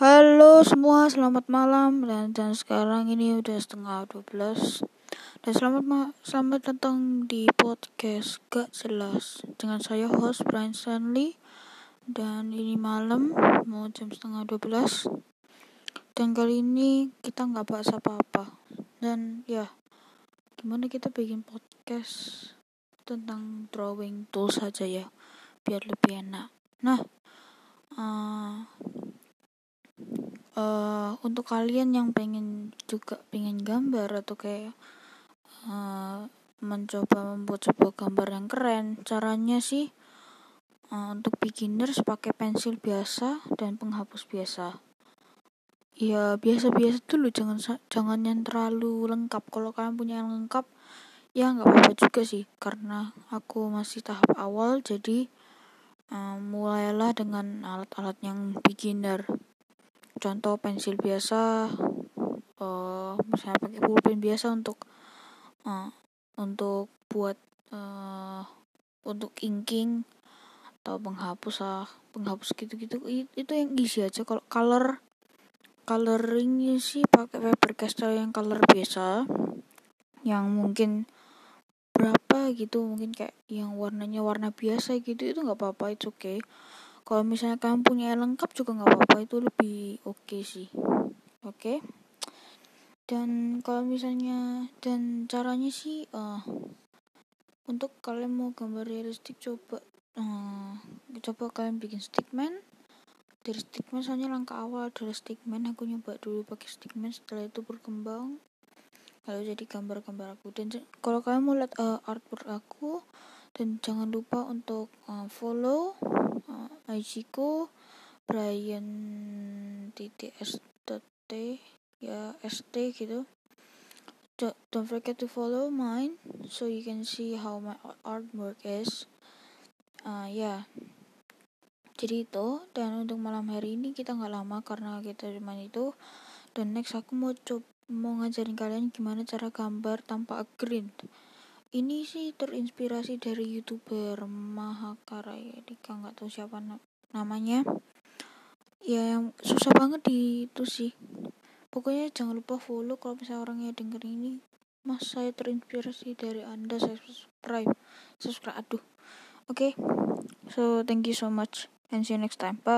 Halo semua, selamat malam. Dan, dan sekarang ini udah setengah 12 dan selamat ma selamat datang di podcast Gak Jelas dengan saya host Brian Stanley. Dan ini malam mau jam setengah 12 dan kali ini kita nggak bahas apa-apa. Dan ya gimana kita bikin podcast tentang drawing tools saja ya biar lebih enak. Nah uh, uh, untuk kalian yang pengen juga pengen gambar atau kayak uh, mencoba membuat sebuah gambar yang keren caranya sih uh, untuk beginners pakai pensil biasa dan penghapus biasa. Ya biasa-biasa dulu jangan jangan yang terlalu lengkap. Kalau kalian punya yang lengkap ya nggak apa-apa juga sih. Karena aku masih tahap awal jadi um, mulailah dengan alat-alat yang beginner contoh pensil biasa uh, misalnya pakai pulpen biasa untuk uh, untuk buat uh, untuk inking atau penghapus lah penghapus gitu-gitu. Itu yang isi aja. Kalau color coloringnya sih pakai paper castle yang color biasa yang mungkin berapa gitu mungkin kayak yang warnanya warna biasa gitu itu nggak apa-apa itu oke okay kalau misalnya kalian punya lengkap juga nggak apa-apa itu lebih oke okay sih. Oke? Okay? dan kalau misalnya dan caranya sih uh, untuk kalian mau gambar realistik coba uh, coba kalian bikin stickman. Dari stickman soalnya langkah awal adalah stickman. Aku nyoba dulu pakai stickman setelah itu berkembang. Lalu jadi gambar-gambar aku. Dan kalau kalian mau lihat uh, artwork aku dan jangan lupa untuk uh, follow ku Brian titik ya st gitu. Don't forget to follow mine so you can see how my artwork is. Uh, ya. Yeah. jadi itu dan untuk malam hari ini kita nggak lama karena kita cuma itu. Dan next aku mau coba mau ngajarin kalian gimana cara gambar tanpa green ini sih terinspirasi dari youtuber Mahakara ya Dika nggak tahu siapa na namanya. Ya yang susah banget di itu sih. Pokoknya jangan lupa follow kalau misalnya orangnya denger ini. Mas saya terinspirasi dari anda saya subscribe subscribe aduh. Oke okay? so thank you so much and see you next time. Bye